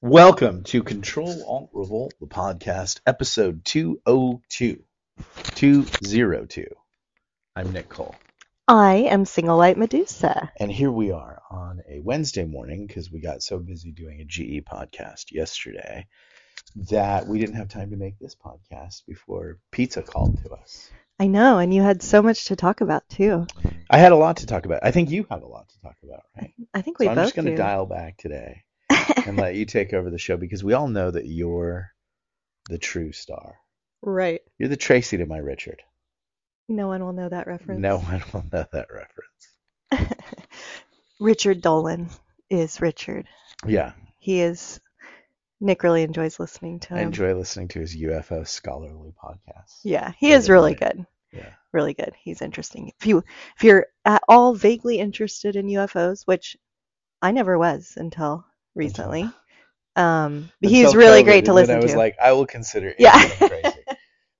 Welcome to Control Alt Revolt, the podcast, episode 202. 202. I'm Nick Cole. I am Single Light Medusa. And here we are on a Wednesday morning because we got so busy doing a GE podcast yesterday that we didn't have time to make this podcast before pizza called to us. I know, and you had so much to talk about too. I had a lot to talk about. I think you have a lot to talk about, right? I think we so I'm just going to dial back today and let you take over the show because we all know that you're the true star. right. You're the Tracy to my Richard. No one will know that reference. No one will know that reference. Richard Dolan is Richard. Yeah, He is. Nick really enjoys listening to him. I enjoy listening to his UFO scholarly podcast. Yeah, he is really good. Yeah. Really good. He's interesting. If you if you're at all vaguely interested in UFOs, which I never was until recently, um, he's really great to listen I was to. like, I will consider Yeah. crazy.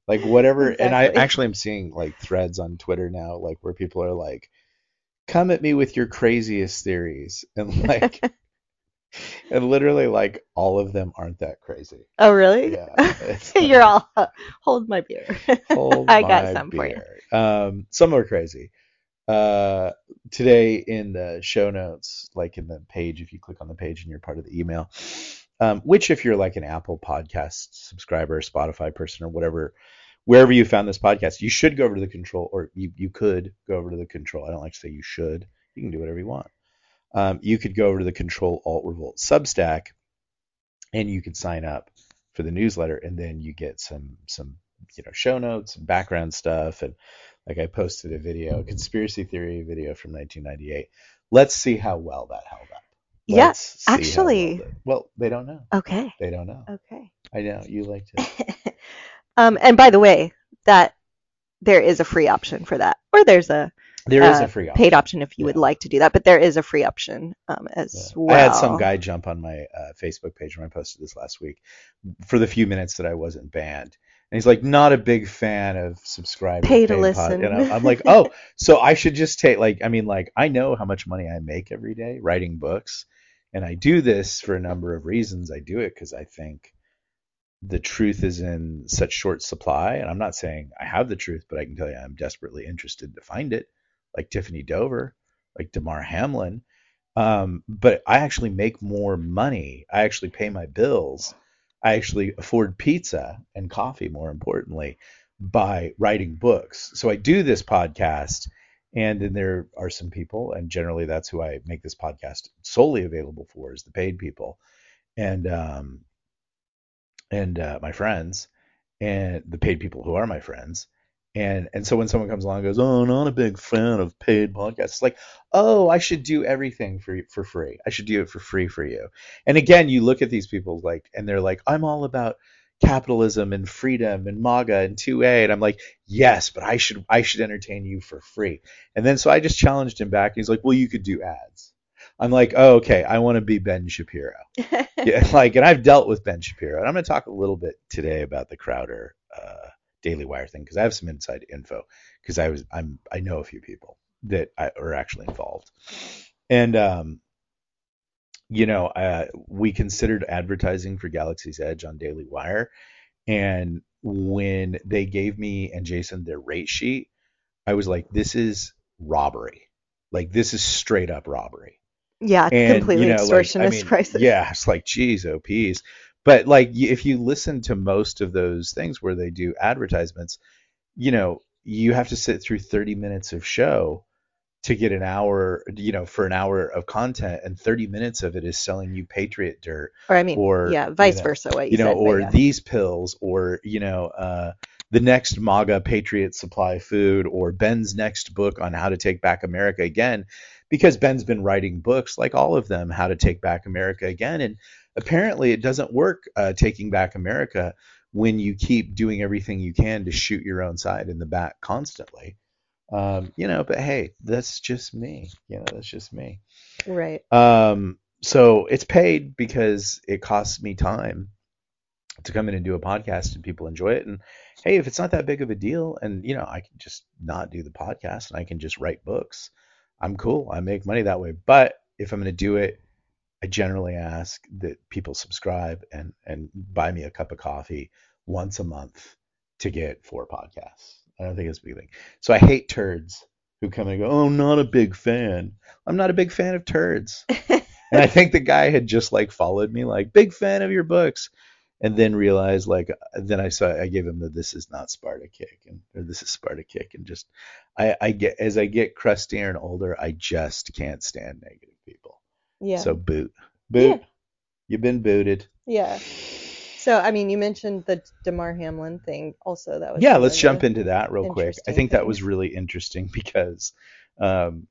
Like whatever, and I Exactly. actually am seeing like threads on Twitter now, like where people are like, "Come at me with your craziest theories," and like, and literally like all of them aren't that crazy. oh, really? Yeah, you're all hold my beer. Hold I got my some for you. beer. Um, some are crazy. Uh, today in the show notes, like in the page, if you click on the page and you're part of the email, um, which if you're like an Apple Podcast subscriber, Spotify person, or whatever, wherever you found this podcast, you should go over to the control, or you you could go over to the control. I don't like to say you should. You can do whatever you want. Um, you could go over to the Control Alt Revolt Substack, and you could sign up for the newsletter, and then you get some some you know show notes and background stuff and like I posted a video, a conspiracy theory video from 1998. Let's see how well that held up. Yeah, Let's see how well actually- well, they don't know. okay. They don't know. Okay. I know you liked it. um, and by the way, that there is a free option for that, or there's a There is uh, a free option. paid option if you would like to do that, but there is a free option um, as Yeah. well. I had some guy jump on my uh, Facebook page when I posted this last week for the few minutes that I wasn't banned. And he's like, not a big fan of subscribing. Pay to paid listen. And I'm, I'm like, oh, so I should just take, like, I mean, like, I know how much money I make every day writing books. And I do this for a number of reasons. I do it because I think the truth is in such short supply. And I'm not saying I have the truth, but I can tell you I'm desperately interested to find it, like Tiffany Dover, like Damar Hamlin. Um, but I actually make more money. I actually pay my bills. I actually afford pizza and coffee, more importantly, by writing books. So I do this podcast, and then there are some people, and generally that's who I make this podcast solely available for is the paid people, and um, and uh, my friends, and the paid people who are my friends. And and so when someone comes along and goes, oh, I'm not a big fan of paid podcasts, it's like, oh, I should do everything for for free. I should do it for free for you. And again, you look at these people like, and they're like, I'm all about capitalism and freedom and MAGA and 2A, and I'm like, yes, but I should I should entertain you for free. And then so I just challenged him back. And He's like, well, you could do ads. I'm like, oh, okay, I want to be Ben Shapiro. yeah, like, and I've dealt with Ben Shapiro, and I'm going to talk a little bit today about the Crowder uh, Daily Wire thing because I have some inside info because I was I'm I know a few people that I, are actually involved, and um, you know, uh, we considered advertising for Galaxy's Edge on Daily Wire, and when they gave me and Jason their rate sheet, I was like, this is robbery, like this is straight up robbery yeah, and completely you know, like, extortionist I mean, prices. Yeah, it's like, geez, oh, peas. But like, if you listen to most of those things where they do advertisements, you know, you have to sit through 30 minutes of show to get an hour, you know, for an hour of content, and 30 minutes of it is selling you Patriot dirt, Or I mean, or, yeah, you vice know, versa. What you, you know, said, or yeah. these pills, or you know, uh, the next MAGA Patriot Supply food, or Ben's next book on how to take back America again, because Ben's been writing books like all of them, how to take back America again, and apparently it doesn't work uh, taking back America when you keep doing everything you can to shoot your own side in the back constantly. Um, you know, but hey, that's just me. You know, that's just me. right. Um, so it's paid because it costs me time to come in and do a podcast and people enjoy it. And hey, if it's not that big of a deal and you know, I can just not do the podcast and I can just write books, I'm cool. I make money that way. But if I'm going to do it I generally ask that people subscribe and and buy me a cup of coffee once a month to get four podcasts. I don't think it's a big thing. So I hate turds who come and go, "Oh, I'm not a big fan." I'm not a big fan of turds. and I think the guy had just like followed me, like, "Big fan of your books." and then realized like then I saw I gave him the this is not Sparta kick and or this is Sparta kick and just I I get as I get crustier and older I just can't stand negative people. Yeah. So boot boot. Yeah. You've been booted. yeah. So I mean, you mentioned the Damar Hamlin thing also. That was Yeah, let's jump into that real quick. I think that was really interesting because um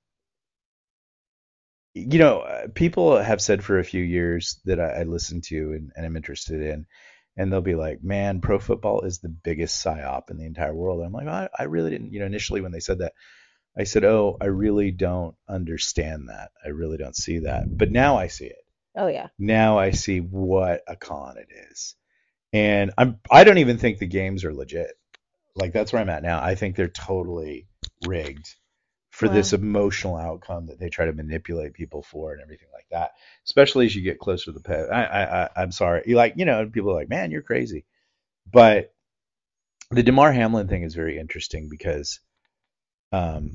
you know, uh, people have said for a few years that I, I listen to and, and I'm interested in, and they'll be like, "Man, pro football is the biggest psyop in the entire world." And I'm like, I, I really didn't. You know, initially when they said that, I said, "Oh, I really don't understand that. I really don't see that." But now I see it. Oh yeah. Now I see what a con it is, and I'm. I don't even think the games are legit. Like that's where I'm at now. I think they're totally rigged for this emotional outcome that they try to manipulate people for and everything like that. Especially as you get closer to the pet. I, I, I I'm sorry. You like, you know, people are like, man, you're crazy. But the Damar Hamlin thing is very interesting because um,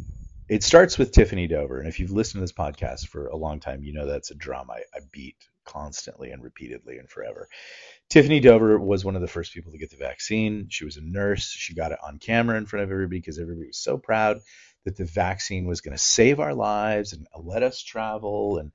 it starts with Tiffany Dover, and if you've listened to this podcast for a long time, you know that's a drum I, I beat constantly and repeatedly and forever. Tiffany Dover was one of the first people to get the vaccine. She was a nurse. She got it on camera in front of everybody because everybody was so proud that the vaccine was going to save our lives and let us travel and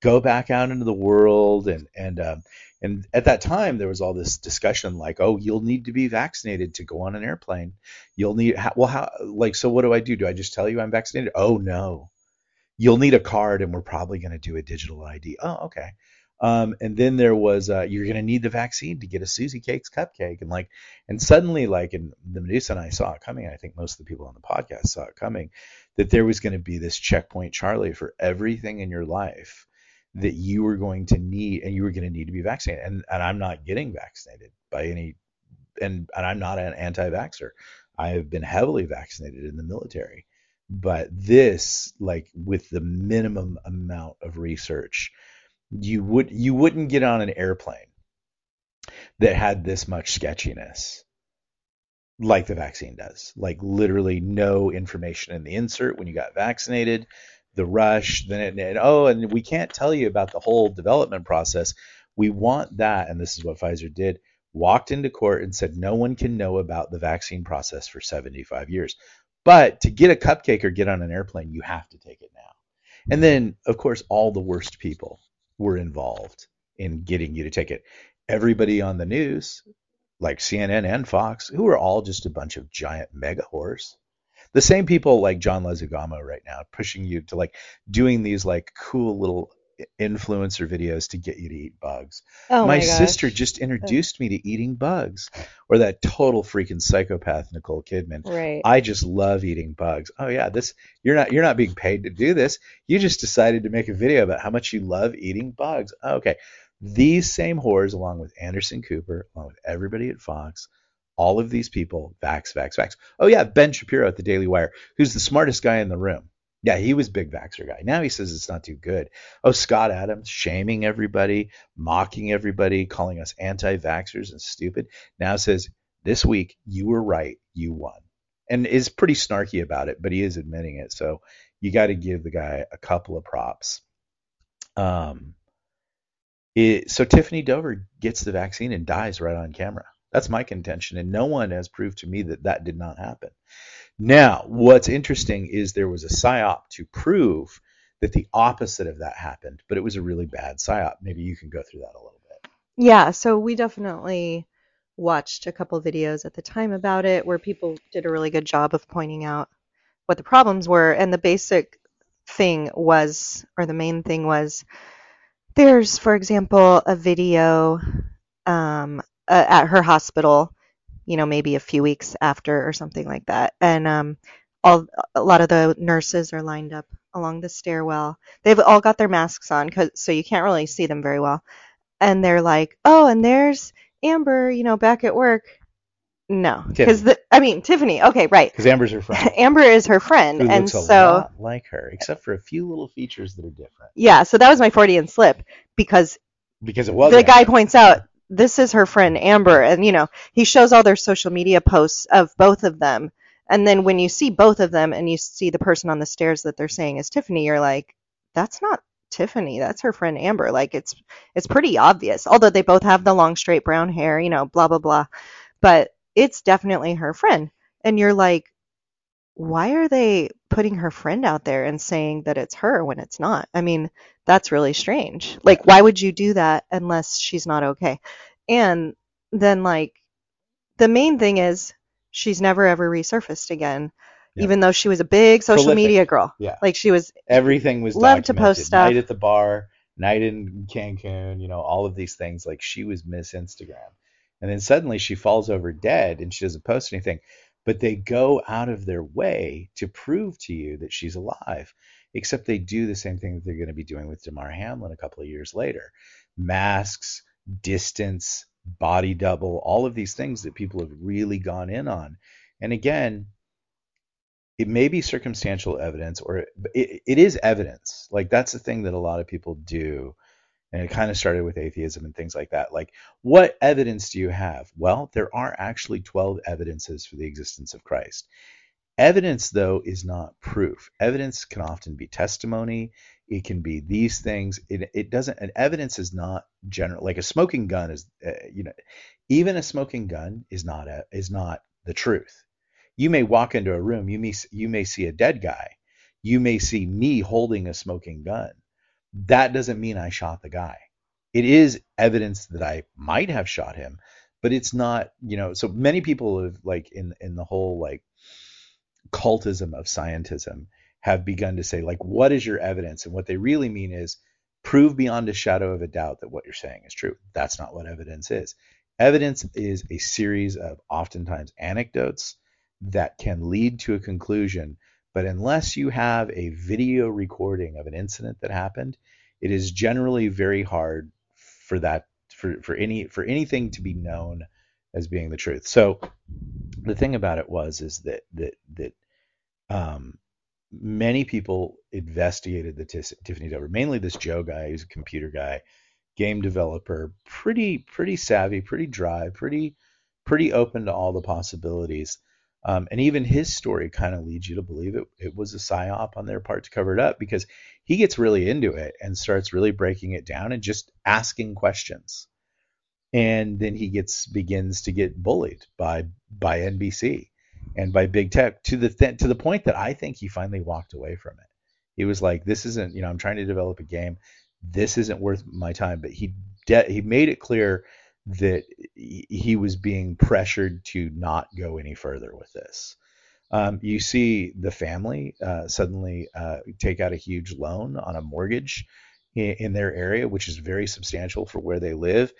go back out into the world. And and um, and at that time there was all this discussion like, oh, you'll need to be vaccinated to go on an airplane. You'll need well, how like so? What do I do? Do I just tell you I'm vaccinated? Oh no, you'll need a card, and we're probably going to do a digital ID. Oh, okay. Um, and then there was uh, you're going to need the vaccine to get a Susie Cakes cupcake, and like, and suddenly like, and the Medusa and I saw it coming. I think most of the people on the podcast saw it coming, that there was going to be this checkpoint Charlie for everything in your life that you were going to need, and you were going to need to be vaccinated. And and I'm not getting vaccinated by any, and and I'm not an anti-vaxxer. I have been heavily vaccinated in the military, but this like with the minimum amount of research you would you wouldn't get on an airplane that had this much sketchiness like the vaccine does like literally no information in the insert when you got vaccinated the rush then it, and oh and we can't tell you about the whole development process we want that and this is what Pfizer did walked into court and said no one can know about the vaccine process for 75 years but to get a cupcake or get on an airplane you have to take it now and then of course all the worst people were involved in getting you to take it. Everybody on the news, like CNN and Fox, who are all just a bunch of giant mega whores. The same people like John Leguizamo right now pushing you to like doing these like cool little influencer videos to get you to eat bugs. Oh my my, sister just introduced me to eating bugs. Or that total freaking psychopath Nicole Kidman. Right. I just love eating bugs. Oh yeah, this you're not you're not being paid to do this. You just decided to make a video about how much you love eating bugs. Oh, okay. These same whores, along with Anderson Cooper, along with everybody at Fox, all of these people, vax, vax, vax. Oh yeah, Ben Shapiro at the Daily Wire, who's the smartest guy in the room. Yeah, he was big vaxer guy. Now he says it's not too good. Oh, Scott Adams shaming everybody, mocking everybody, calling us anti-vaxxers and stupid. Now says this week you were right, you won, and is pretty snarky about it, but he is admitting it. So you got to give the guy a couple of props. Um, it, so Tiffany Dover gets the vaccine and dies right on camera. That's my contention, and no one has proved to me that that did not happen. Now, what's interesting is there was a psyop to prove that the opposite of that happened, but it was a really bad psyop. Maybe you can go through that a little bit. Yeah, so we definitely watched a couple videos at the time about it where people did a really good job of pointing out what the problems were. And the basic thing was, or the main thing was, there's, for example, a video um, uh, at her hospital, you know, maybe a few weeks after or something like that. And um, all a lot of the nurses are lined up along the stairwell. They've all got their masks on, 'cause, so you can't really see them very well. And they're like, "Oh, and there's Amber, you know, back at work." No, because I mean Tiffany. Okay, right. Because Amber's her friend. Amber is her friend, Who and so like her, except for a few little features that are different. yeah, so that was my Freudian slip because Because it was the guy points out this is her friend Amber, and you know he shows all their social media posts of both of them, and then when you see both of them and you see the person on the stairs that they're saying is Tiffany, you're like, that's not Tiffany, that's her friend Amber. Like it's it's pretty obvious, although they both have the long straight brown hair, you know, blah blah blah, but it's definitely her friend, and you're like. Why are they putting her friend out there and saying that it's her when it's not? I mean, that's really strange. Like, why would you do that unless she's not okay? And then, like, the main thing is she's never ever resurfaced again, Yeah. even though she was a big social Prolific. media girl. Yeah. Like, she was, Everything was Love to post stuff. Night at the bar, night in Cancun, you know, all of these things. Like she was Miss Instagram. And then suddenly she falls over dead and she doesn't post anything. But they go out of their way to prove to you that she's alive. Except they do the same thing that they're going to be doing with Damar Hamlin a couple of years later. Masks, distance, body double, all of these things that people have really gone in on. And again, it may be circumstantial evidence or it, it is evidence. Like that's the thing that a lot of people do. And it kind of started with atheism and things like that. Like, what evidence do you have? Well, there are actually 12 evidences for the existence of Christ. Evidence, though, is not proof. Evidence can often be testimony. It can be these things. It, it doesn't, and evidence is not general. Like a smoking gun is, uh, you know, even a smoking gun is not a, is not the truth. You may walk into a room, you may you may see a dead guy, you may see me holding a smoking gun. That doesn't mean I shot the guy. It is evidence that I might have shot him, but it's not, you know. So many people have like in in the whole like cultism of scientism have begun to say like, what is your evidence? And what they really mean is prove beyond a shadow of a doubt that what you're saying is true. That's not what evidence is. Evidence is a series of oftentimes anecdotes that can lead to a conclusion. But unless you have a video recording of an incident that happened, it is generally very hard for that for, for any for anything to be known as being the truth. So the thing about it was is that that that um, many people investigated the Tiffany Dover, mainly this Joe guy who's a computer guy, game developer, pretty pretty savvy, pretty dry, pretty pretty open to all the possibilities. Um, and even his story kind of leads you to believe it, it was a psyop on their part to cover it up because he gets really into it and starts really breaking it down and just asking questions. And then he gets begins to get bullied by by NBC and by big tech to the th- to the point that I think he finally walked away from it. He was like, "This isn't, you know, I'm trying to develop a game. This isn't worth my time." But he de- he made it clear that he was being pressured to not go any further with this. Um, you see the family uh, suddenly uh, take out a huge loan on a mortgage in, in, their area, which is very substantial for where they live.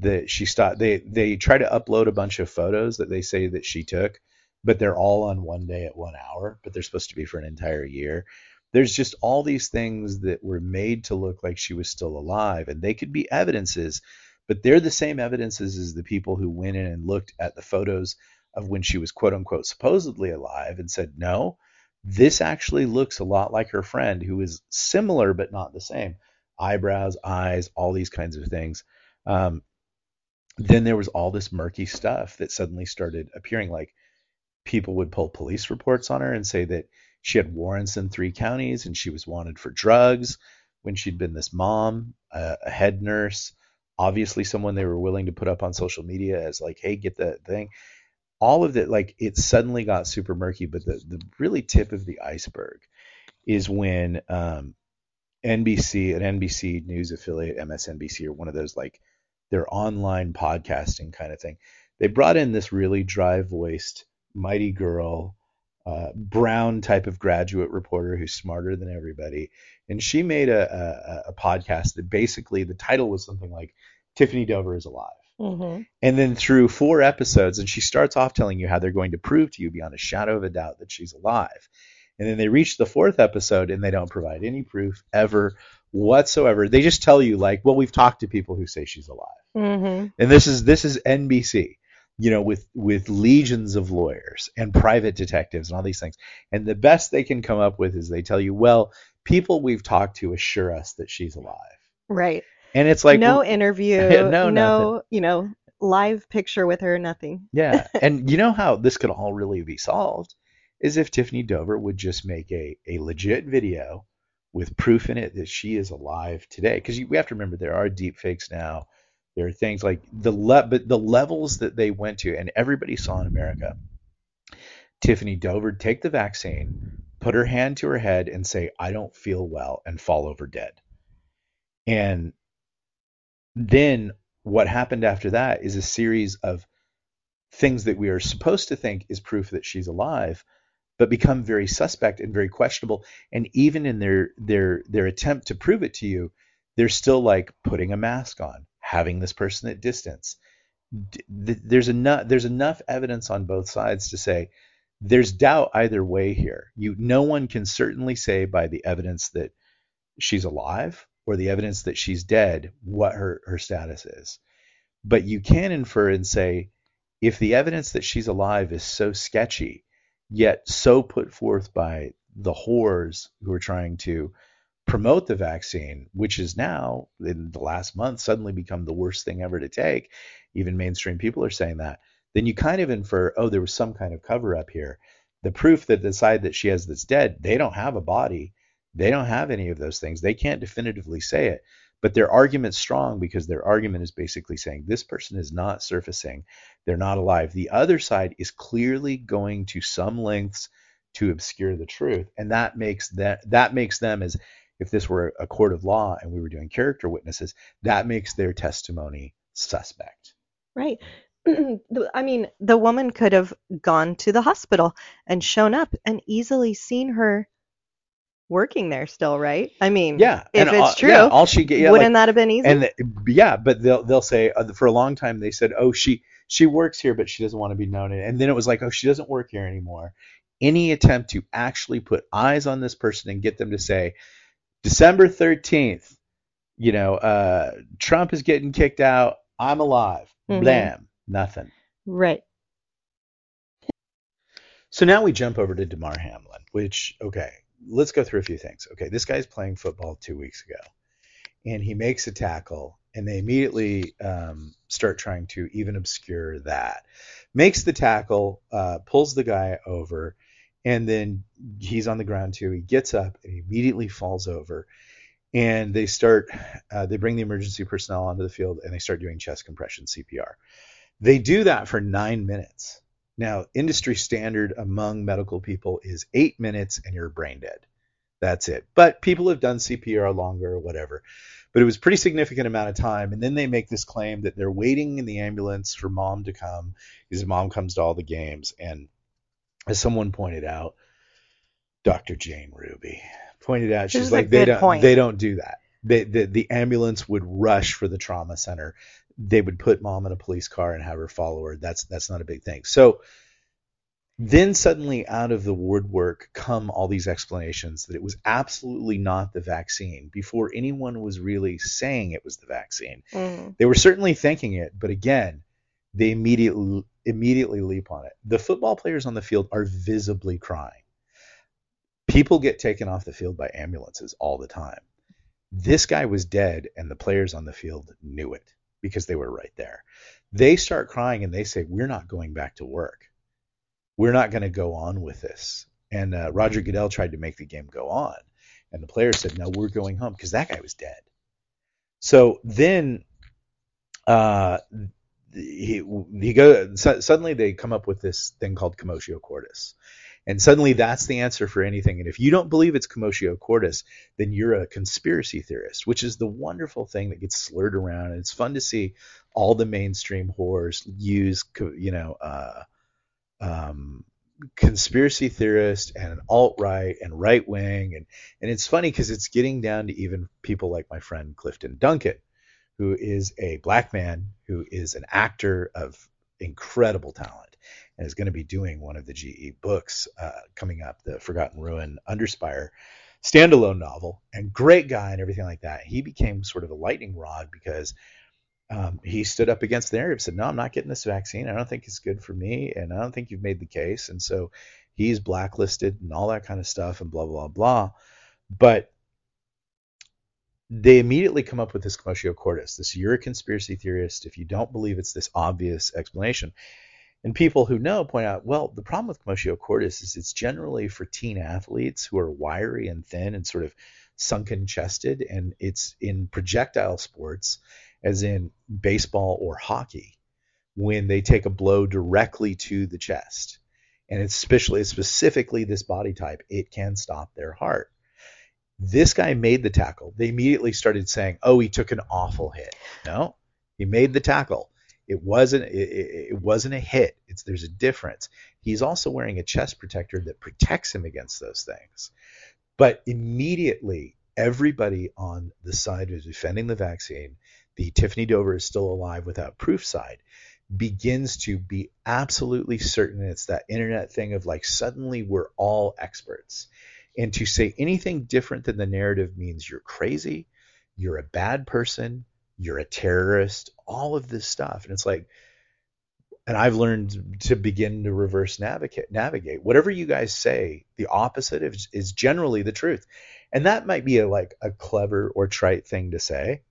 That she stopped. They they try to upload a bunch of photos that they say that she took, but they're all on one day at one hour, but they're supposed to be for an entire year. There's just all these things that were made to look like she was still alive, and they could be evidences but they're the same evidences as the people who went in and looked at the photos of when she was quote unquote supposedly alive and said, no, this actually looks a lot like her friend who is similar but not the same. Eyebrows, eyes, all these kinds of things. Um, then there was all this murky stuff that suddenly started appearing. Like people would pull police reports on her and say that she had warrants in three counties and she was wanted for drugs when she'd been this mom, a, head nurse, obviously someone they were willing to put up on social media as like, hey, get that thing. All of it, like it suddenly got super murky. But the the really tip of the iceberg is when um, NBC, an NBC news affiliate, MSNBC, or one of those like their online podcasting kind of thing, they brought in this really dry voiced, mighty girl. Uh, brown type of graduate reporter who's smarter than everybody, and she made a, a, a, podcast that basically the title was something like Tiffany Dover is alive. Mm-hmm. And then through four episodes, and she starts off telling you how they're going to prove to you beyond a shadow of a doubt that she's alive. And then they reach the fourth episode and they don't provide any proof ever whatsoever. They just tell you like, well, we've talked to people who say she's alive. Mm-hmm. And this is this is NBC. you know, with with legions of lawyers and private detectives and all these things. And the best they can come up with is they tell you, well, people we've talked to assure us that she's alive. Right. And it's like no well, interview, no, no, nothing. you know, live picture with her, nothing. yeah. And you know how this could all really be solved is if Tiffany Dover would just make a a legit video with proof in it that she is alive today. Because we have to remember there are deep fakes now. There are things like the le- but the levels that they went to, and everybody saw in America. Tiffany Dover take the vaccine, put her hand to her head, and say, "I don't feel well," and fall over dead. And then what happened after that is a series of things that we are supposed to think is proof that she's alive, but become very suspect and very questionable. And even in their their their attempt to prove it to you, they're still like putting a mask on, having this person at distance. There's enough there's enough evidence on both sides to say there's doubt either way here. You no one can certainly say by the evidence that she's alive or the evidence that she's dead what her, her status is. But you can infer and say if the evidence that she's alive is so sketchy, yet so put forth by the whores who are trying to promote the vaccine, which is now in the last month suddenly become the worst thing ever to take. Even mainstream people are saying that. Then you kind of infer, oh, there was some kind of cover up here. The proof that the side that she has that's dead, they don't have a body. They don't have any of those things. They can't definitively say it. But their argument's strong because their argument is basically saying this person is not surfacing. They're not alive. The other side is clearly going to some lengths to obscure the truth. And that makes that that makes them as if this were a court of law and we were doing character witnesses, that makes their testimony suspect. Right. I mean, the woman could have gone to the hospital and shown up and easily seen her working there still, right? I mean, Yeah. if it's all, true, yeah, all she get yeah, wouldn't like, that have been easy? and the, yeah, but they'll they'll say uh, for a long time they said, "Oh, she she works here, but she doesn't want to be known." And then it was like, "Oh, she doesn't work here anymore." Any attempt to actually put eyes on this person and get them to say, "December 13th, you know, uh, Trump is getting kicked out. I'm alive." Mhm. Blam, nothing. right. So now we jump over to Damar Hamlin, which, okay, let's go through a few things. Okay, this guy's playing football two weeks ago, and he makes a tackle, and they immediately um, start trying to even obscure that. Makes the tackle, uh, pulls the guy over, and then he's on the ground too. He gets up and he immediately falls over. And they start, uh, they bring the emergency personnel onto the field and they start doing chest compression CPR. They do that for nine minutes. Now, industry standard among medical people is eight minutes and you're brain dead. That's it. But people have done CPR longer or whatever. But it was a pretty significant amount of time. And then they make this claim that they're waiting in the ambulance for mom to come because mom comes to all the games. And as someone pointed out, Dr. Jane Ruby pointed out, she's like, they don't, point. they don't do that. They, the, the ambulance would rush for the trauma center. They would put mom in a police car and have her follow her. That's that's not a big thing. So then suddenly out of the woodwork come all these explanations that it was absolutely not the vaccine before anyone was really saying it was the vaccine. Mm. They were certainly thinking it, but again, they immediately immediately leap on it. The football players on the field are visibly crying. People get taken off the field by ambulances all the time. This guy was dead and the players on the field knew it because they were right there. They start crying and they say, "We're not going back to work. We're not going to go on with this." And uh, Roger Goodell tried to make the game go on, and the players said, "No, we're going home," because that guy was dead. So then, uh, he he go su- suddenly they come up with this thing called commotio cordis, and suddenly that's the answer for anything. And if you don't believe it's commotio cordis, then you're a conspiracy theorist, which is the wonderful thing that gets slurred around. And it's fun to see all the mainstream whores use, you know, uh, um, conspiracy theorist and an alt right and right wing, and and it's funny because it's getting down to even people like my friend Clifton Duncan, who is a black man who is an actor of incredible talent and is going to be doing one of the GE books uh, coming up, the Forgotten Ruin Underspire standalone novel, and great guy and everything like that. He became sort of a lightning rod because um, he stood up against the narrative, said, "No, I'm not getting this vaccine. I don't think it's good for me, and I don't think you've made the case." And so he's blacklisted and all that kind of stuff, and blah blah blah. But they immediately come up with this commotio cordis. This you're a conspiracy theorist if you don't believe it's this obvious explanation. And people who know point out, well, the problem with commotio cordis is it's generally for teen athletes who are wiry and thin and sort of sunken chested, and it's in projectile sports, as in baseball or hockey, when they take a blow directly to the chest. And it's especially specifically this body type, it can stop their heart. This guy made the tackle. They immediately started saying, "Oh, he took an awful hit." No, he made the tackle. It wasn't. It, it wasn't a hit. It's there's a difference. He's also wearing a chest protector that protects him against those things. But immediately, everybody on the side who's defending the vaccine, the Tiffany Dover is still alive without proof side, begins to be absolutely certain it's that internet thing of like suddenly we're all experts. And to say anything different than the narrative means you're crazy, you're a bad person, you're a terrorist, all of this stuff. And it's like, and I've learned to begin to reverse navigate. Navigate whatever you guys say. The opposite is, is generally the truth, and that might be a, like a clever or trite thing to say,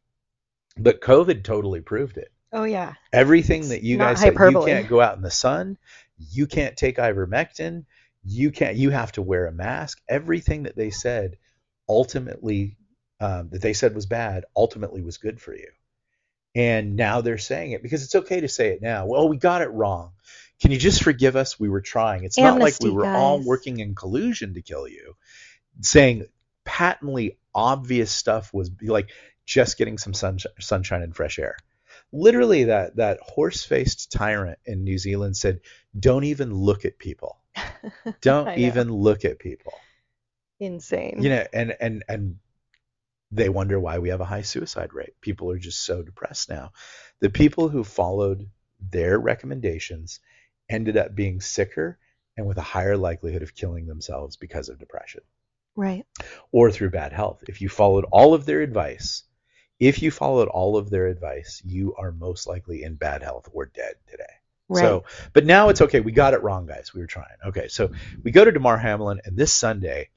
but COVID totally proved it. Oh yeah. Everything It's that you guys said, you can't go out in the sun, you can't take ivermectin, you can't, you have to wear a mask. Everything that they said, ultimately, um, that they said was bad, ultimately was good for you. And now they're saying it because it's okay to say it now. Well, we got it wrong. Can you just forgive us? We were trying. It's not like we Amnesty, were all working in collusion to kill you. Saying patently obvious stuff was like just getting some sunshine, sunshine and fresh air. Literally, that that horse-faced tyrant in New Zealand said, "Don't even look at people. Don't even look at people." Insane. You know, and and and they wonder why we have a high suicide rate. People are just so depressed now. The people who followed their recommendations ended up being sicker and with a higher likelihood of killing themselves because of depression right. or through bad health. If you followed all of their advice, if you followed all of their advice, you are most likely in bad health or dead today. Right. So, but now it's okay. We got it wrong, guys. We were trying. Okay, so we go to Damar Hamlin, and this Sunday,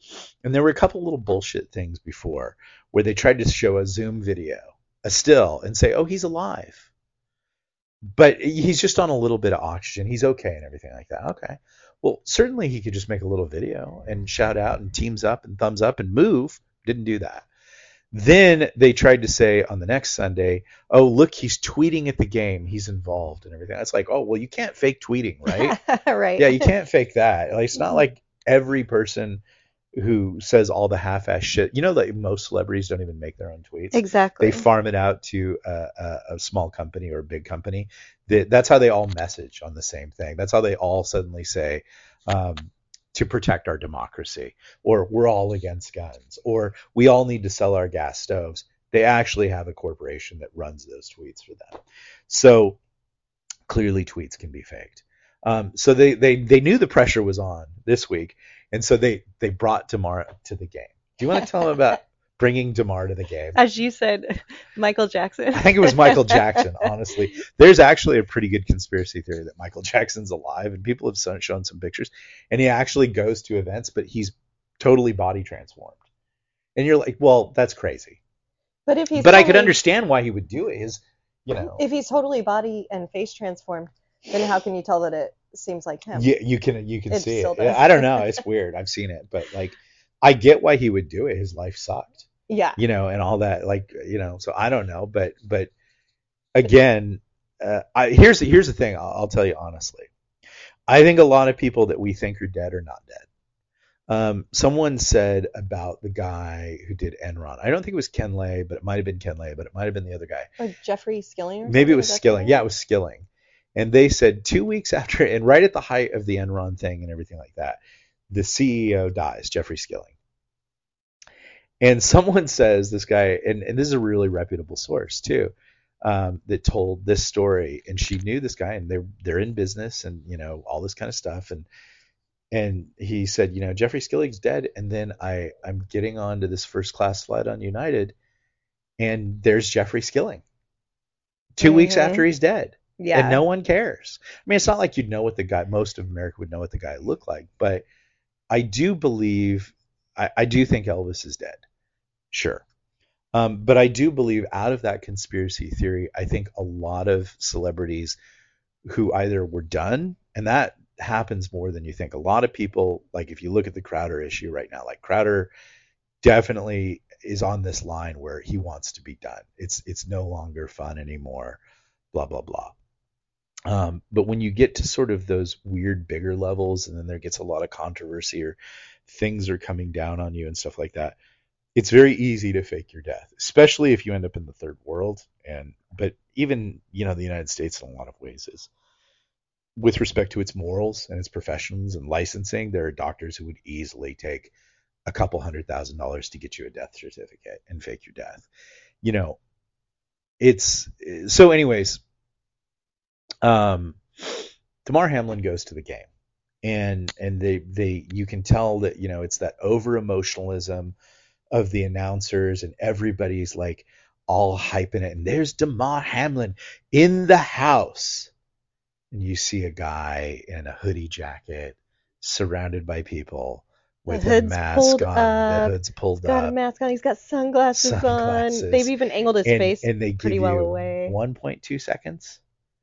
and there were a couple little bullshit things before where they tried to show a Zoom video, a still, and say, "Oh, he's alive," but he's just on a little bit of oxygen. He's okay and everything like that. Okay, well, certainly he could just make a little video and shout out and teams up and thumbs up and move. Didn't do that. Then they tried to say on the next Sunday, oh, look, he's tweeting at the game. He's involved and everything. It's like, oh, well, you can't fake tweeting, right? right. yeah, you can't fake that. Like, it's not mm-hmm. like every person who says all the half-ass shit. You know that most celebrities don't even make their own tweets. Exactly. They farm it out to a, a, a small company or a big company. That, that's how they all message on the same thing. That's how they all suddenly say, um, to protect our democracy, or we're all against guns, or we all need to sell our gas stoves. They actually have a corporation that runs those tweets for them. So clearly, tweets can be faked. Um, so they, they they knew the pressure was on this week, and so they they brought Damar to the game. Do you want to tell them about bringing Damar to the game? As you said, Michael Jackson. I think it was Michael Jackson, honestly. There's actually a pretty good conspiracy theory that Michael Jackson's alive, and people have shown some pictures, and he actually goes to events, but he's totally body transformed. And you're like, well, that's crazy. But if he's but I could understand why he would do it. His, you know, If he's totally body and face transformed, then how can you tell that it seems like him? you, you can you can It see it. does. I don't know. It's weird. I've seen it, but like, I get why he would do it. His life sucked. Yeah. you know, and all that, like, you know, so I don't know, but, but again, uh, I, here's, here's the thing. I'll, I'll tell you honestly. I think a lot of people that we think are dead are not dead. Um, someone said about the guy who did Enron. I don't think it was Ken Lay, but it might have been Ken Lay, but it might have been the other guy. Or Jeffrey Skilling. Or Maybe it was Skilling. Yeah, it was Skilling. And they said two weeks after, and right at the height of the Enron thing and everything like that, the CEO dies, Jeffrey Skilling. And someone says this guy, and, and this is a really reputable source too, um, that told this story, and she knew this guy, and they're they're in business, and you know all this kind of stuff, and and he said, you know, Jeffrey Skilling's dead, and then I I'm getting onto this first class flight on United, and there's Jeffrey Skilling 2 weeks Mhm. after he's dead Yeah. and no one cares. I mean, it's not like you'd know what the guy. Most of America would know what the guy looked like, but I do believe, I, I do think Elvis is dead. Sure, um, but I do believe out of that conspiracy theory, I think a lot of celebrities who either were done, and that happens more than you think. A lot of people, like if you look at the Crowder issue right now, like Crowder definitely is on this line where he wants to be done. It's it's no longer fun anymore. Blah blah blah. Um, but when you get to sort of those weird bigger levels, and then there gets a lot of controversy or things are coming down on you and stuff like that, it's very easy to fake your death, especially if you end up in the third world. And but even you know the United States in a lot of ways is with respect to its morals and its professions and licensing, there are doctors who would easily take a couple hundred thousand dollars to get you a death certificate and fake your death. You know, it's so anyways, um Damar Hamlin goes to the game and and they they you can tell that you know it's that over emotionalism of the announcers and everybody's like all hyping it and there's Damar Hamlin in the house and you see a guy in a hoodie jacket surrounded by people with a hood's mask pulled on up. the hood's pulled Got a mask on. He's got sunglasses, Sunglasses. on. They've even angled his and, face and they give pretty you well away. 1.2 seconds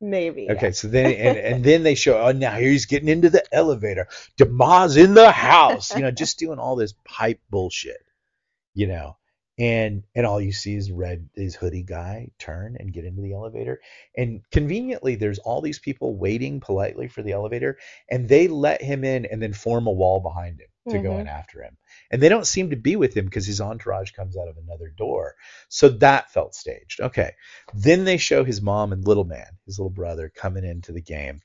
Maybe. Okay, so then and, and then they show oh now here he's getting into the elevator. Damar's in the house. You know, just doing all this hype bullshit. You know. And and all you see is red is hoodie guy turn and get into the elevator. And conveniently there's all these people waiting politely for the elevator and they let him in and then form a wall behind him to go Mhm. in after him. And they don't seem to be with him because his entourage comes out of another door. So that felt staged. Okay. Then they show his mom and little man, his little brother, coming into the game.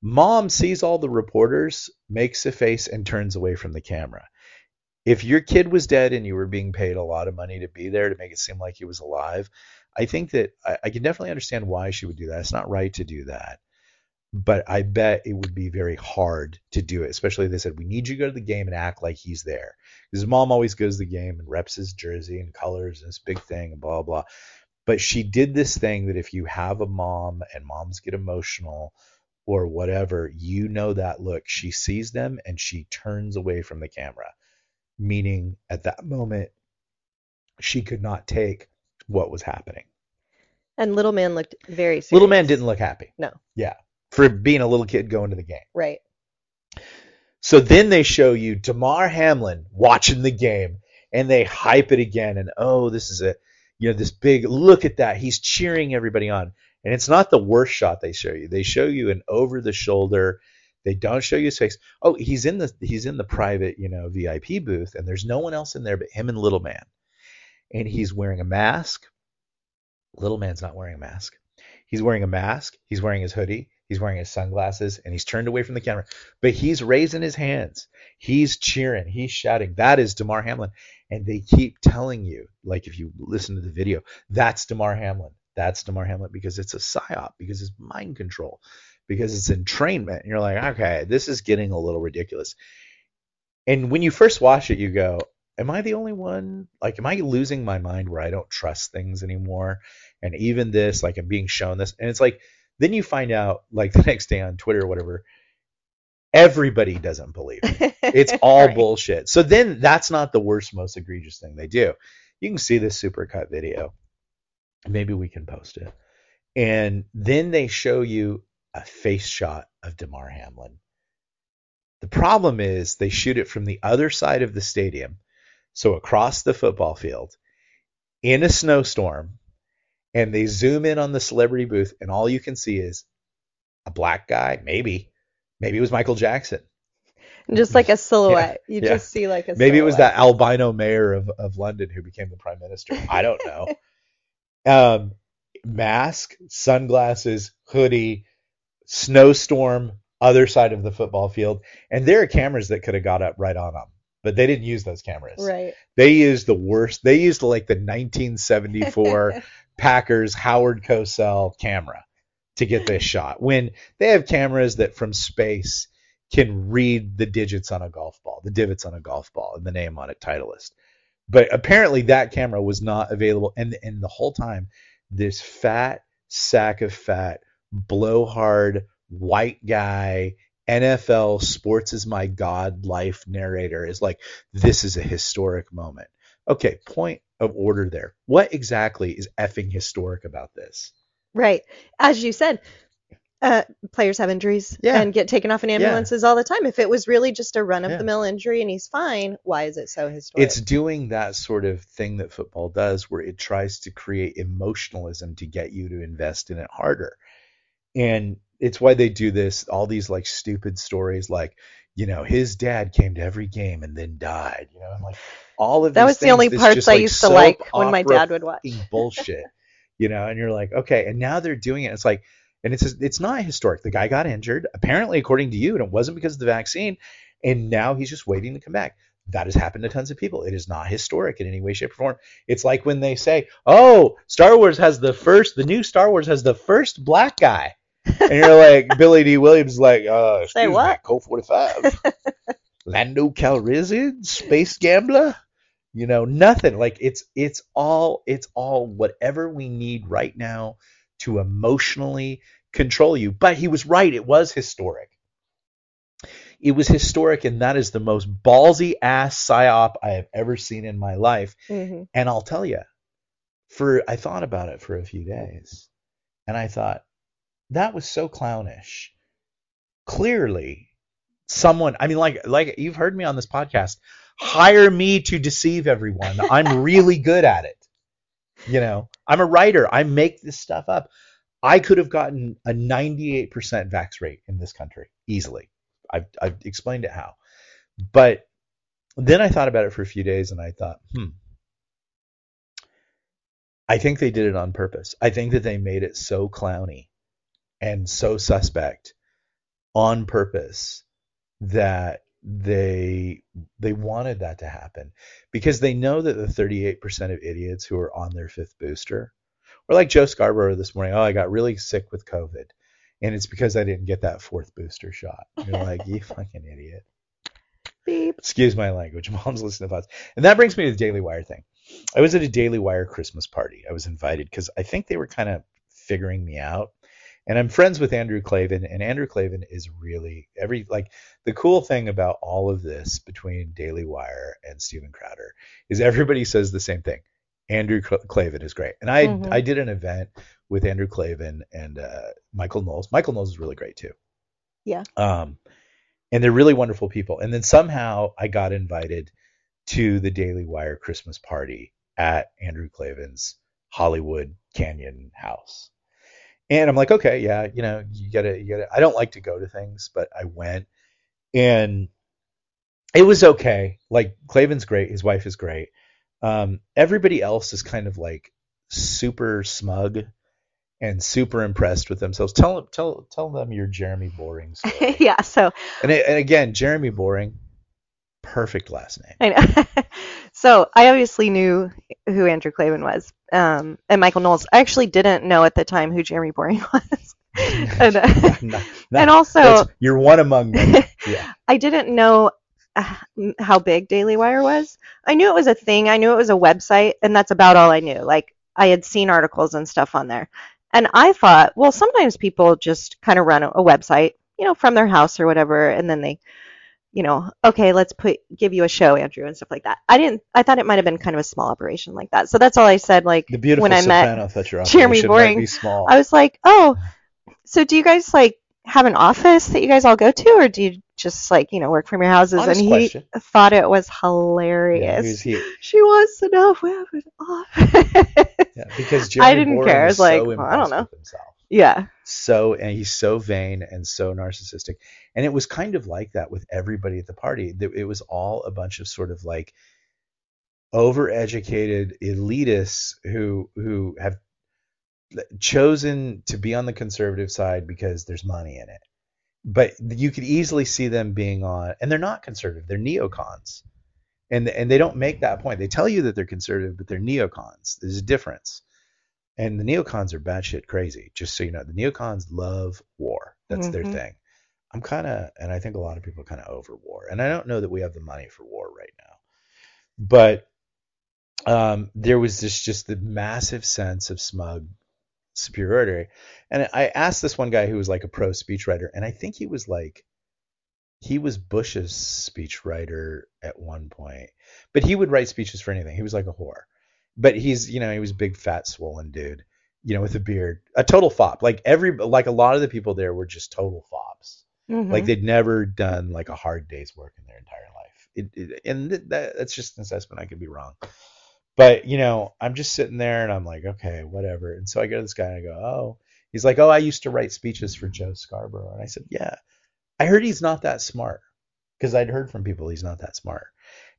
Mom sees all the reporters, makes a face, and turns away from the camera. If your kid was dead and you were being paid a lot of money to be there to make it seem like he was alive, I think that I, I can definitely understand why she would do that. It's not right to do that. But I bet it would be very hard to do it, especially they said, We need you to go to the game and act like he's there. His mom always goes to the game and reps his jersey and colors and this big thing and blah, blah. But she did this thing that if you have a mom and moms get emotional or whatever, you know that look. She sees them and she turns away from the camera, meaning at that moment, she could not take what was happening. And little man looked very serious. Little man didn't look happy. No. Yeah. For being a little kid going to the game. Right. So then they show you Damar Hamlin watching the game and they hype it again and oh this is a you know this big look at that he's cheering everybody on. And it's not the worst shot they show you. They show you an over the shoulder they don't show you his face. Oh he's in the he's in the private you know VIP booth and there's no one else in there but him and little man. And he's wearing a mask. Little man's not wearing a mask. He's wearing a mask. He's wearing his hoodie he's wearing his sunglasses and he's turned away from the camera but he's raising his hands. He's cheering. He's shouting. That is Damar Hamlin. And they keep telling you like if you listen to the video that's Damar Hamlin. That's Damar Hamlin because it's a psyop because it's mind control because it's entrainment. And you're like okay this is getting a little ridiculous. And when you first watch it you go am I the only one? Like am I losing my mind where I don't trust things anymore? And even this like I'm being shown this. And it's like then you find out like the next day on Twitter or whatever everybody doesn't believe it. It's all Right. bullshit. So then that's not the worst, most egregious thing they do. You can see this supercut video. Maybe we can post it. And then they show you a face shot of Damar Hamlin. The problem is they shoot it from the other side of the stadium, so across the football field, in a snowstorm, and they zoom in on the celebrity booth, and all you can see is a black guy, maybe, maybe it was Michael Jackson. just like a silhouette. You yeah. just see like a Maybe it was that albino mayor of, of London who became the prime minister. I don't know. um, mask, sunglasses, hoodie, snowstorm, other side of the football field, and there are cameras that could have got up right on them, but they didn't use those cameras. Right. They used the worst. They used like the 1974 Packers Howard Cosell camera to get this shot. When they have cameras that from space can read the digits on a golf ball, the divots on a golf ball, and the name on it, Titleist. But apparently that camera was not available, and and the whole time this fat sack of fat, blowhard, white guy, NFL sports is my god life narrator is like, this is a historic moment. Okay, point of order there. What exactly is effing historic about this? Right. As you said, uh, players have injuries Yeah. and get taken off in ambulances all the time. If it was really just a run of the mill injury and he's fine, why is it so historic? It's doing that sort of thing that football does where it tries to create emotionalism to get you to invest in it harder. And it's why they do this, all these like stupid stories like, you know, his dad came to every game and then died, you know, and like all of that was the only parts just, I like, used to like when my dad would watch. bullshit, you know, and you're like, okay, and now they're doing it. It's like, and it's it's not historic. The guy got injured, apparently, according to you, and it wasn't because of the vaccine, and now he's just waiting to come back. That has happened to tons of people. It is not historic in any way, shape, or form. It's like when they say, "Oh, Star Wars has the first, the new Star Wars has the first black guy," and you're like, Billy Dee Williams, is like, uh, Say what? Me, Colt 45, Lando Calrissian, space gambler? You know nothing. Like it's it's all it's all whatever we need right now to emotionally control you. But he was right. It was historic. It was historic and that is the most ballsy ass psyop i have ever seen in my life. Hmm and i'll tell you for i thought about it for a few days and i thought that was so clownish. Clearly someone i mean like like you've heard me on this podcast. Hire me to deceive everyone. I'm really good at it. You know i'm a writer. I make this stuff up. I could have gotten a 98% vax rate in this country easily. I've, I've explained it how. But then i thought about it for a few days and i thought hmm i think they did it on purpose. I think that they made it so clowny and so suspect on purpose that they they wanted that to happen because they know that the 38% of idiots who are on their fifth booster or like Joe Scarborough this morning, oh, I got really sick with COVID and it's because I didn't get that fourth booster shot. You're like, you fucking idiot. Beep. Excuse my language. Mom's listening to thoughts. And that brings me to the Daily Wire thing. I was at a Daily Wire Christmas party. I was invited because I think they were kind of figuring me out. And I'm friends with Andrew Klavan, and Andrew Klavan is really every like the cool thing about all of this between Daily Wire and Steven Crowder is everybody says the same thing. Andrew Cl- Klavan is great, and I Mhm. I did an event with Andrew Klavan and uh, Michael Knowles. Michael Knowles is really great too. Yeah. Um, and they're really wonderful people. And then somehow I got invited to the Daily Wire Christmas party at Andrew Klavan's Hollywood Canyon house. And I'm like, okay, yeah, you know, you gotta, you gotta. I don't like to go to things, but I went, and it was okay. Like Klavan's great, his wife is great. Um, everybody else is kind of like super smug and super impressed with themselves. Tell tell tell them your Jeremy Boring story. yeah. So And, it, and again, Jeremy Boring, perfect last name. I know. so I obviously knew who Andrew Klavan was, um, and Michael Knowles. I actually didn't know at the time who Jeremy Boring was, and, uh, and also you're one among them. Yeah. I didn't know uh, how big Daily Wire was. I knew it was a thing. I knew it was a website, and that's about all I knew. Like I had seen articles and stuff on there, and I thought, well, sometimes people just kind of run a, a website, you know, from their house or whatever, and then they, you know, okay, let's put give you a show, Andrew, and stuff like that. I didn't. I thought it might have been kind of a small operation like that. So that's all I said. Like The beautiful when I met soprano thought your Jeremy operation Boring. I was like, oh, so do you guys like have an office that you guys all go to, or do you just like you know work from your houses? Honest and he question. thought it was yeah, hilarious. he was she wants to know if we have an office. Yeah, because Jeremy didn't Boring care. I was like, so well, I don't know. himself. Yeah. so and he's so vain and so narcissistic. And it was kind of like that with everybody at the party. It was all a bunch of sort of like overeducated elitists who who have uh, chosen to be on the conservative side because there's money in it. But you could easily see them being on and they're not conservative they're neocons. And and they don't make that point. They tell you that they're conservative but they're neocons. There's a difference and the neocons are batshit crazy. Just so you know, the neocons love war. That's their Mhm. thing. I'm kind of, and I think a lot of people kind of over war. And I don't know that we have the money for war right now. But um, there was this just the massive sense of smug superiority. And I asked this one guy who was like a pro speechwriter, and I think he was like he was Bush's speechwriter at one point, but he would write speeches for anything. He was like a whore, but he's you know he was a big fat swollen dude, you know with a beard, a total fop. Like every like a lot of the people there were just total fops. Mhm. Like they'd never done like a hard day's work in their entire life. It, it, and th- that, that's just an assessment. I could be wrong, but you know I'm just sitting there and I'm like okay whatever. And so I go to this guy and I go oh he's like oh I used to write speeches for Joe Scarborough and I said yeah I heard he's not that smart because I'd heard from people he's not that smart.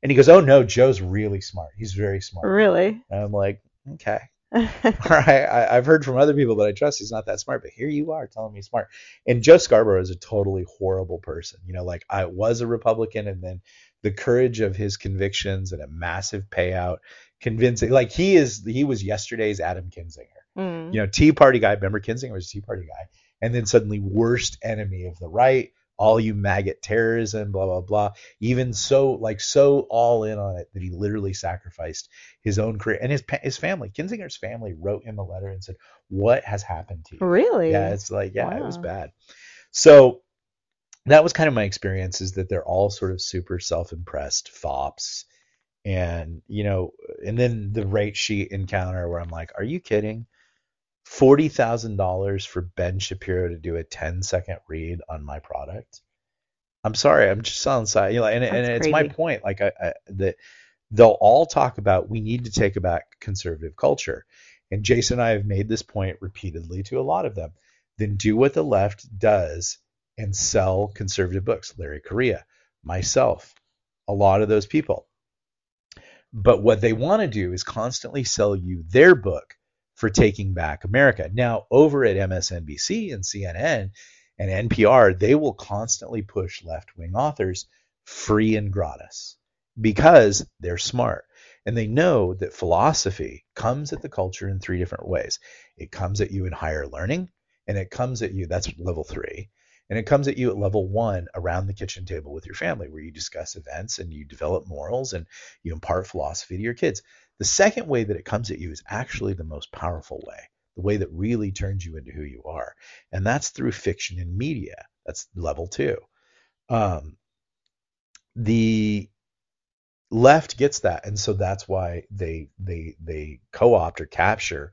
And he goes, "Oh no, Joe's really smart. He's very smart." really? And I'm like, "Okay, all right. I, I've heard from other people that I trust he's not that smart, but here you are telling me he's smart." And Joe Scarborough is a totally horrible person. You know, like I was a Republican, and then the courage of his convictions and a massive payout, convincing, like he is, he was yesterday's Adam Kinzinger Mm. you know, Tea Party guy. Remember Kinzinger was a Tea Party guy, and then suddenly worst enemy of the right. All you MAGA terrorism, blah blah blah. Even so, like so all in on it that he literally sacrificed his own career and his his family. Kinzinger's family wrote him a letter and said, "What has happened to you?" Really? Yeah, it's like yeah, it was bad. So that was kind of my experience is that they're all sort of super self-impressed fops and you know and then the rate sheet encounter where i'm like are you kidding $40,000 for Ben Shapiro to do a 10 second read on my product. I'm sorry, I'm just selling side, you know, and, and it's my point. Like I, I that they'll all talk about we need to take back conservative culture. And Jason and I have made this point repeatedly to a lot of them. Then do what the left does and sell conservative books. Larry Correia, myself, a lot of those people. But what they want to do is constantly sell you their book for taking back America. Now, over at MSNBC and CNN and NPR, they will constantly push left wing authors free and gratis because they're smart. And they know that philosophy comes at the culture in three different ways it comes at you in higher learning, and it comes at you, that's level three, and it comes at you at level one around the kitchen table with your family, where you discuss events and you develop morals and you impart philosophy to your kids. The second way that it comes at you is actually the most powerful way, the way that really turns you into who you are. And that's through fiction and media. That's level two. Um, the left gets that. And so that's why they they they co-opt or capture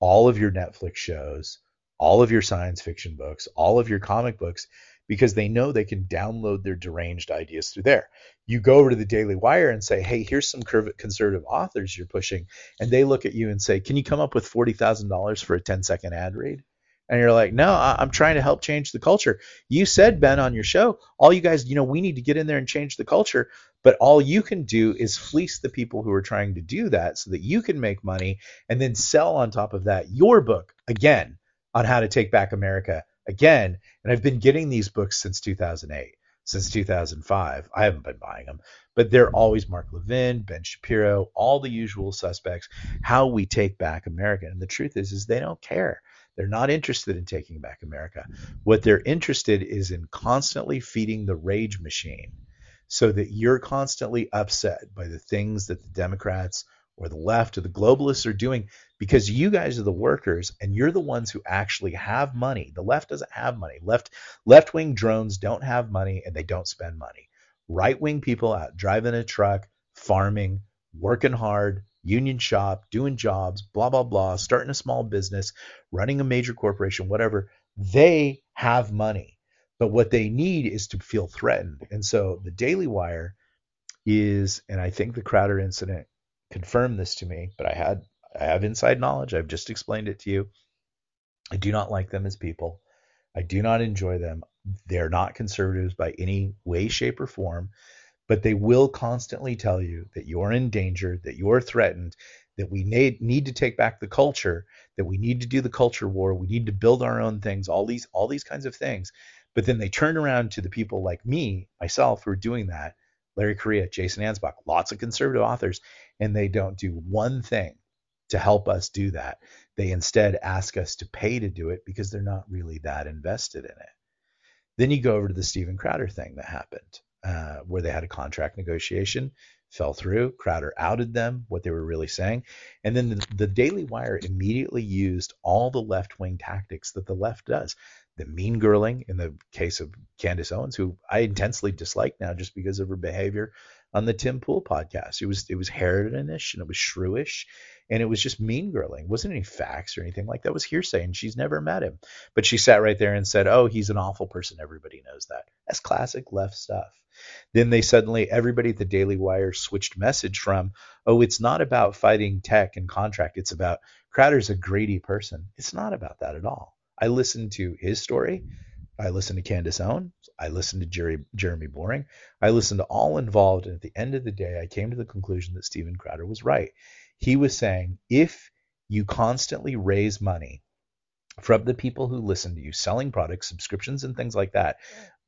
all of your Netflix shows, all of your science fiction books, all of your comic books, because they know they can download their deranged ideas through there. You go over to the Daily Wire and say, hey, here's some conservative authors you're pushing. And they look at you and say, can you come up with $40,000 for a 10 second ad read? And you're like, no, I'm trying to help change the culture. You said, Ben, on your show, all you guys, you know, we need to get in there and change the culture. But all you can do is fleece the people who are trying to do that so that you can make money and then sell on top of that your book again on how to take back America again. And I've been getting these books since 2008, since 2005. I haven't been buying them, but they're always Mark Levin, Ben Shapiro, all the usual suspects, how we take back America. And the truth is, is they don't care. They're not interested in taking back America. What they're interested is in constantly feeding the rage machine so that you're constantly upset by the things that the Democrats or the left or the globalists are doing because you guys are the workers and you're the ones who actually have money. The left doesn't have money. Left left wing drones don't have money and they don't spend money. Right wing people out driving a truck, farming, working hard, union shop, doing jobs, blah blah blah, starting a small business, running a major corporation, whatever. They have money. But what they need is to feel threatened. And so the Daily Wire is, and I think the Crowder incident confirmed this to me, but I had I have inside knowledge. I've just explained it to you. I do not like them as people. I do not enjoy them. They're not conservatives by any way, shape, or form, but they will constantly tell you that you're in danger, that you're threatened, that we need need to take back the culture, that we need to do the culture war, we need to build our own things, all these all these kinds of things. But then they turn around to the people like me, myself, who are doing that, Larry Correia, Jason Anspach, lots of conservative authors, and they don't do one thing to help us do that. They instead ask us to pay to do it because they're not really that invested in it. Then you go over to the Steven Crowder thing that happened, uh, where they had a contract negotiation fell through. Crowder outed them, what they were really saying. And then the, the Daily Wire immediately used all the left wing tactics that the left does. The mean girling in the case of Candace Owens, who I intensely dislike now just because of her behavior on the Tim Pool podcast. It was it was Herodinish and it was shrewish and it was just mean girling. Wasn't any facts or anything like that. It was hearsay, and she's never met him. But she sat right there and said, "Oh, he's an awful person. Everybody knows that." That's classic left stuff. Then they suddenly, everybody at the Daily Wire switched message from, oh, it's not about fighting tech and contract. It's about Crowder's a greedy person. It's not about that at all. I listened to his story. I listened to Candace Owens. I listened to Jerry, Jeremy Boring. I listened to all involved. And at the end of the day, I came to the conclusion that Steven Crowder was right. He was saying, if you constantly raise money from the people who listen to you, selling products, subscriptions, and things like that,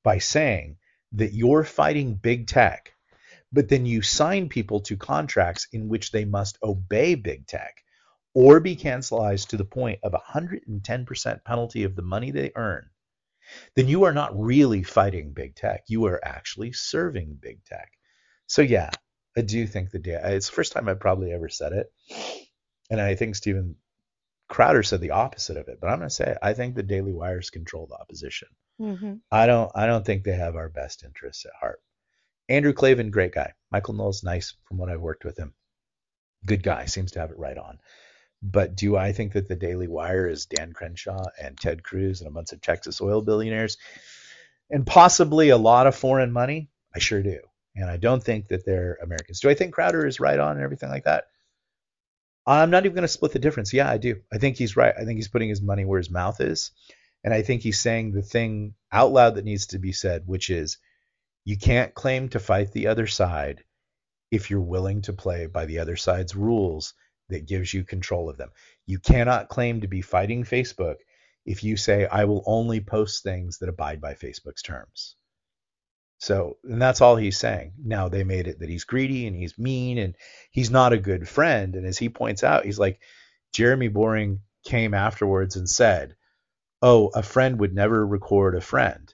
by saying, that you're fighting big tech, but then you sign people to contracts in which they must obey big tech or be cancelized to the point of 110% penalty of the money they earn, then you are not really fighting big tech. You are actually serving big tech. So yeah, I do think the day it's the first time I've probably ever said it. And I think Steven Crowder said the opposite of it, but I'm going to say it. I think the Daily Wires control the opposition. Mm-hmm. I don't I don't think they have our best interests at heart. Andrew Klavan, great guy. Michael Knowles, nice from what I've worked with him. Good guy, seems to have it right on. But do I think that the Daily Wire is Dan Crenshaw and Ted Cruz and a bunch of Texas oil billionaires and possibly a lot of foreign money? I sure do. And I don't think that they're Americans. Do I think Crowder is right on and everything like that? I'm not even going to split the difference. Yeah, I do. I think he's right. I think he's putting his money where his mouth is. And I think he's saying the thing out loud that needs to be said, which is you can't claim to fight the other side if you're willing to play by the other side's rules that gives you control of them. You cannot claim to be fighting Facebook if you say, I will only post things that abide by Facebook's terms. So, and that's all he's saying. Now, they made it that he's greedy and he's mean and he's not a good friend. And as he points out, he's like, Jeremy Boring came afterwards and said, oh, a friend would never record a friend.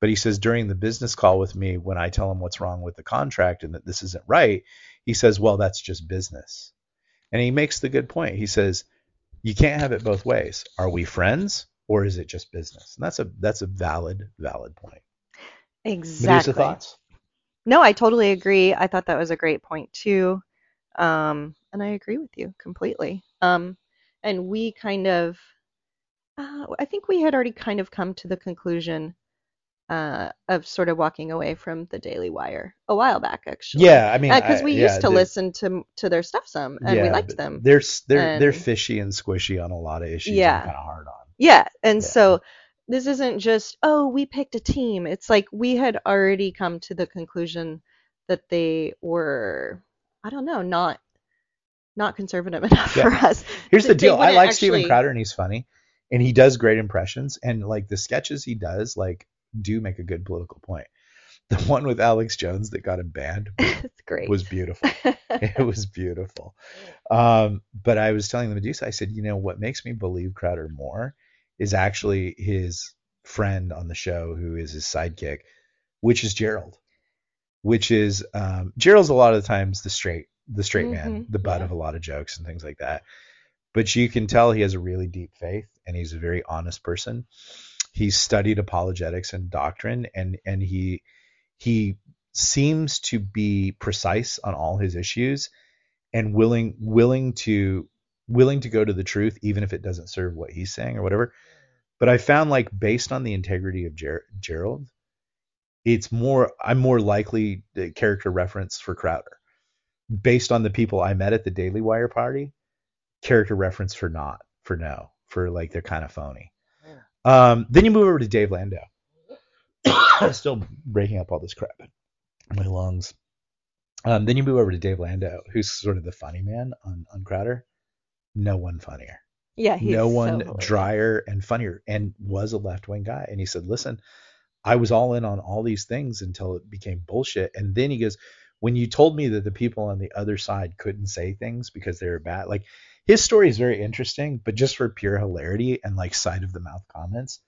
But he says during the business call with me, when I tell him what's wrong with the contract and that this isn't right, he says, well, that's just business. And he makes the good point. He says, you can't have it both ways. Are we friends or is it just business? And that's a that's a valid valid point. Exactly. Medusa, thoughts? No, I totally agree. I thought that was a great point too. Um, and I agree with you completely. Um, and we kind of uh, I think we had already kind of come to the conclusion uh, of sort of walking away from the Daily Wire a while back, actually. Yeah, I mean, because uh, we yeah, used to listen to to their stuff some, and yeah, we liked them. They're they're and, they're fishy and squishy on a lot of issues. Yeah, kind of hard on. Yeah, and yeah. so this isn't just oh we picked a team. It's like we had already come to the conclusion that they were I don't know not not conservative enough for us. Here's the deal. I like actually... Steven Crowder and he's funny and he does great impressions and like the sketches he does like do make a good political point the one with alex jones that got him banned was beautiful it was beautiful um, but i was telling the medusa i said you know what makes me believe crowder more is actually his friend on the show who is his sidekick which is gerald which is um, gerald's a lot of the times the straight the straight mm-hmm. man the butt yeah. of a lot of jokes and things like that but you can tell he has a really deep faith and he's a very honest person. He's studied apologetics and doctrine and and he he seems to be precise on all his issues and willing willing to willing to go to the truth even if it doesn't serve what he's saying or whatever. But I found like based on the integrity of Ger- Gerald, it's more I'm more likely the character reference for Crowder based on the people I met at the Daily Wire party character reference for not for no for like they're kind of phony. Um, then you move over to Dave Landau. Still breaking up all this crap in my lungs. Um, then you move over to Dave Landau, who's sort of the funny man on, on Crowder. No one funnier. Yeah, no one so drier and funnier, and was a left wing guy. And he said, "Listen, I was all in on all these things until it became bullshit." And then he goes, "When you told me that the people on the other side couldn't say things because they were bad, like his story is very interesting, but just for pure hilarity and like side of the mouth comments,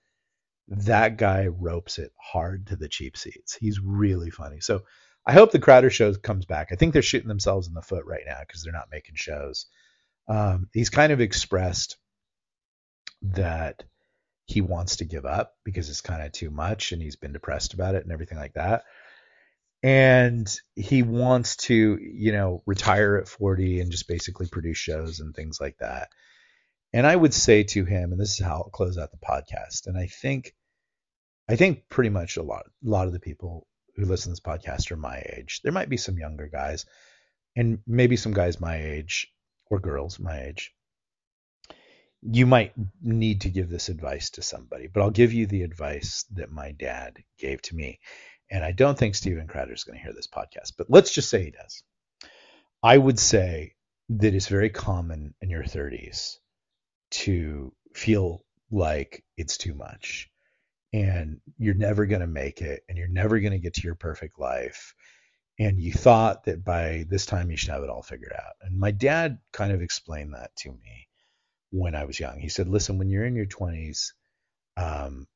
that guy ropes it hard to the cheap seats. He's really funny. So I hope the Crowder show comes back. I think they're shooting themselves in the foot right now because they're not making shows. Um, he's kind of expressed that he wants to give up because it's kind of too much and he's been depressed about it and everything like that. And he wants to, you know, retire at 40 and just basically produce shows and things like that. And I would say to him, and this is how I'll close out the podcast. And I think, I think pretty much a lot, a lot of the people who listen to this podcast are my age. There might be some younger guys, and maybe some guys my age or girls my age. You might need to give this advice to somebody, but I'll give you the advice that my dad gave to me. And I don't think Steven Crowder is going to hear this podcast, but let's just say he does. I would say that it's very common in your 30s to feel like it's too much and you're never going to make it and you're never going to get to your perfect life. And you thought that by this time you should have it all figured out. And my dad kind of explained that to me when i was young. He said listen when you're in your 20s um,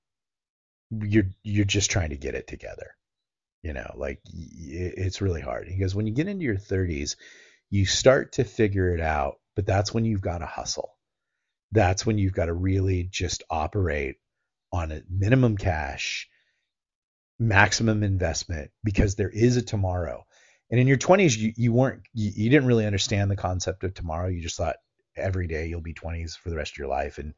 you're you're just trying to get it together you know like it's really hard he goes when you get into your 30s you start to figure it out but that's when you've got to hustle that's when you've got to really just operate on a minimum cash, maximum investment because there is a tomorrow. And in your 20s, you, you weren't, you, you didn't really understand the concept of tomorrow. You just thought every day you'll be 20s for the rest of your life and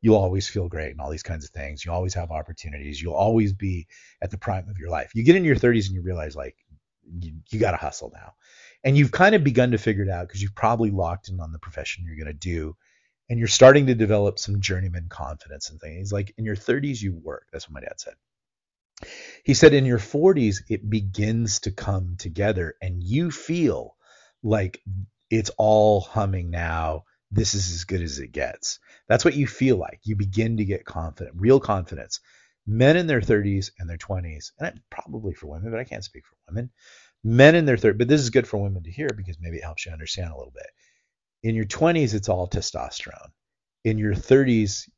you'll always feel great and all these kinds of things. You always have opportunities. You'll always be at the prime of your life. You get in your 30s and you realize like you, you got to hustle now. And you've kind of begun to figure it out because you've probably locked in on the profession you're going to do and you're starting to develop some journeyman confidence and things. Like, in your 30s, you work. That's what my dad said. He said, in your 40s, it begins to come together and you feel like it's all humming now. This is as good as it gets. That's what you feel like. You begin to get confident, real confidence. Men in their 30s and their 20s, and probably for women, but I can't speak for women. Men in their 30s, but this is good for women to hear because maybe it helps you understand a little bit in your 20s it's all testosterone in your 30s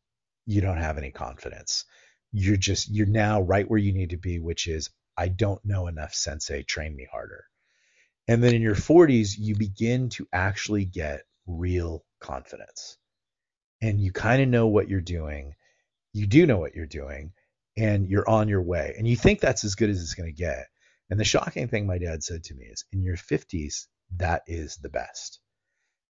you don't have any confidence you're just you're now right where you need to be which is i don't know enough sensei train me harder and then in your 40s you begin to actually get real confidence and you kind of know what you're doing you do know what you're doing and you're on your way and you think that's as good as it's going to get and the shocking thing my dad said to me is in your 50s that is the best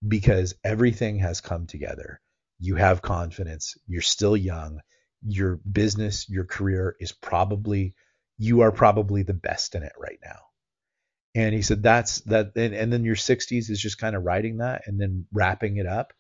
because everything has come together. You have confidence. You're still young. Your business, your career is probably, you are probably the best in it right now. And he said, that's that. And, and then your 60s is just kind of writing that and then wrapping it up.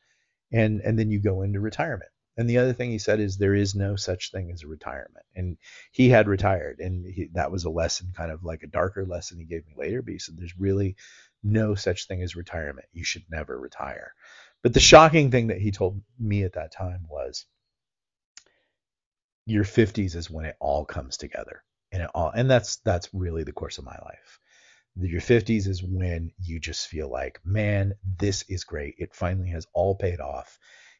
And, and then you go into retirement. And the other thing he said is there is no such thing as a retirement. And he had retired, and he, that was a lesson, kind of like a darker lesson he gave me later. But he said there's really no such thing as retirement. You should never retire. But the shocking thing that he told me at that time was your 50s is when it all comes together. And it all and that's that's really the course of my life. Your 50s is when you just feel like, man, this is great. It finally has all paid off.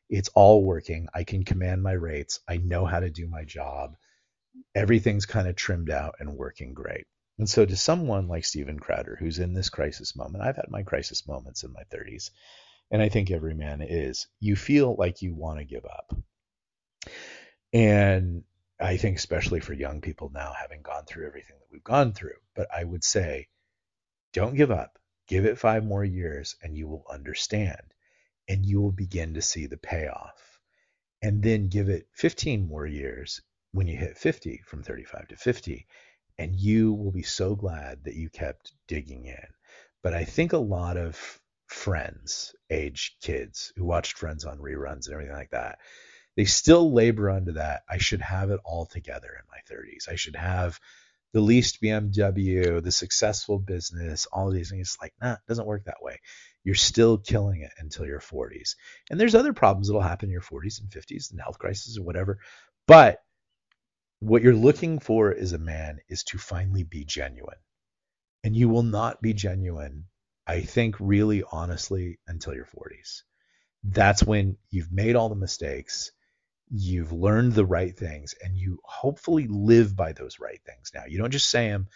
It's all working. I can command my rates. I know how to do my job. Everything's kind of trimmed out and working great. And so, to someone like Steven Crowder, who's in this crisis moment, I've had my crisis moments in my 30s, and I think every man is, you feel like you want to give up. And I think, especially for young people now, having gone through everything that we've gone through, but I would say, don't give up. Give it five more years, and you will understand, and you will begin to see the payoff. And then give it 15 more years when you hit 50 from 35 to 50 and you will be so glad that you kept digging in. But I think a lot of friends, age kids who watched Friends on reruns and everything like that, they still labor under that. I should have it all together in my 30s. I should have the least BMW, the successful business, all of these things. It's like, nah, it doesn't work that way. You're still killing it until your 40s. And there's other problems that'll happen in your 40s and 50s and health crisis or whatever. But what you're looking for as a man is to finally be genuine. And you will not be genuine, I think, really honestly, until your 40s. That's when you've made all the mistakes, you've learned the right things, and you hopefully live by those right things now. You don't just say them,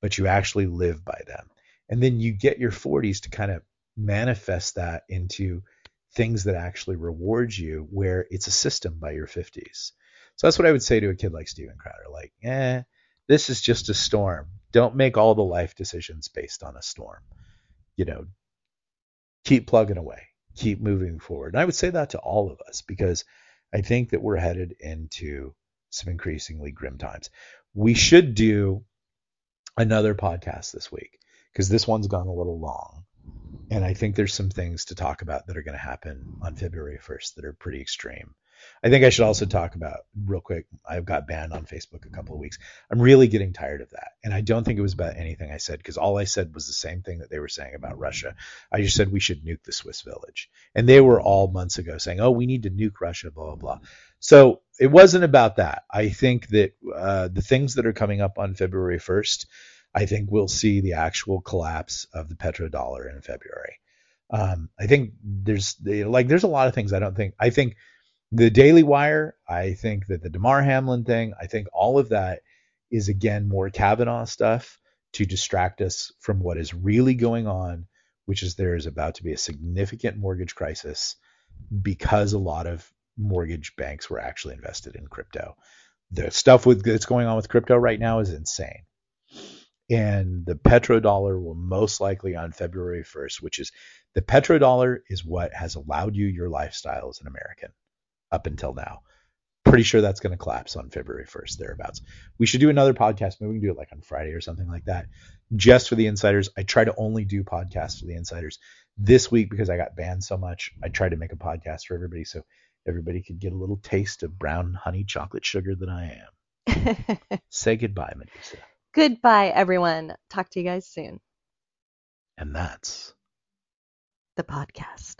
but you actually live by them. And then you get your 40s to kind of manifest that into things that actually reward you where it's a system by your 50s. So that's what I would say to a kid like Steven Crowder like, "Eh, this is just a storm. Don't make all the life decisions based on a storm. You know, keep plugging away, keep moving forward." And I would say that to all of us because I think that we're headed into some increasingly grim times. We should do another podcast this week because this one's gone a little long. And I think there's some things to talk about that are going to happen on February 1st that are pretty extreme. I think I should also talk about real quick. I've got banned on Facebook a couple of weeks. I'm really getting tired of that. And I don't think it was about anything I said because all I said was the same thing that they were saying about Russia. I just said we should nuke the Swiss village. And they were all months ago saying, oh, we need to nuke Russia, blah, blah, blah. So it wasn't about that. I think that uh, the things that are coming up on February 1st, I think we'll see the actual collapse of the petrodollar in February. Um, I think there's like there's a lot of things I don't think I think the Daily Wire, I think that the Damar Hamlin thing, I think all of that is again more Kavanaugh stuff to distract us from what is really going on, which is there is about to be a significant mortgage crisis because a lot of mortgage banks were actually invested in crypto. The stuff with that's going on with crypto right now is insane. And the petrodollar will most likely on February 1st, which is the petrodollar is what has allowed you your lifestyle as an American up until now. Pretty sure that's going to collapse on February 1st, thereabouts. We should do another podcast. Maybe we can do it like on Friday or something like that, just for the insiders. I try to only do podcasts for the insiders. This week, because I got banned so much, I tried to make a podcast for everybody so everybody could get a little taste of brown honey chocolate sugar that I am. Say goodbye, Medusa. Goodbye, everyone. Talk to you guys soon. And that's The podcast.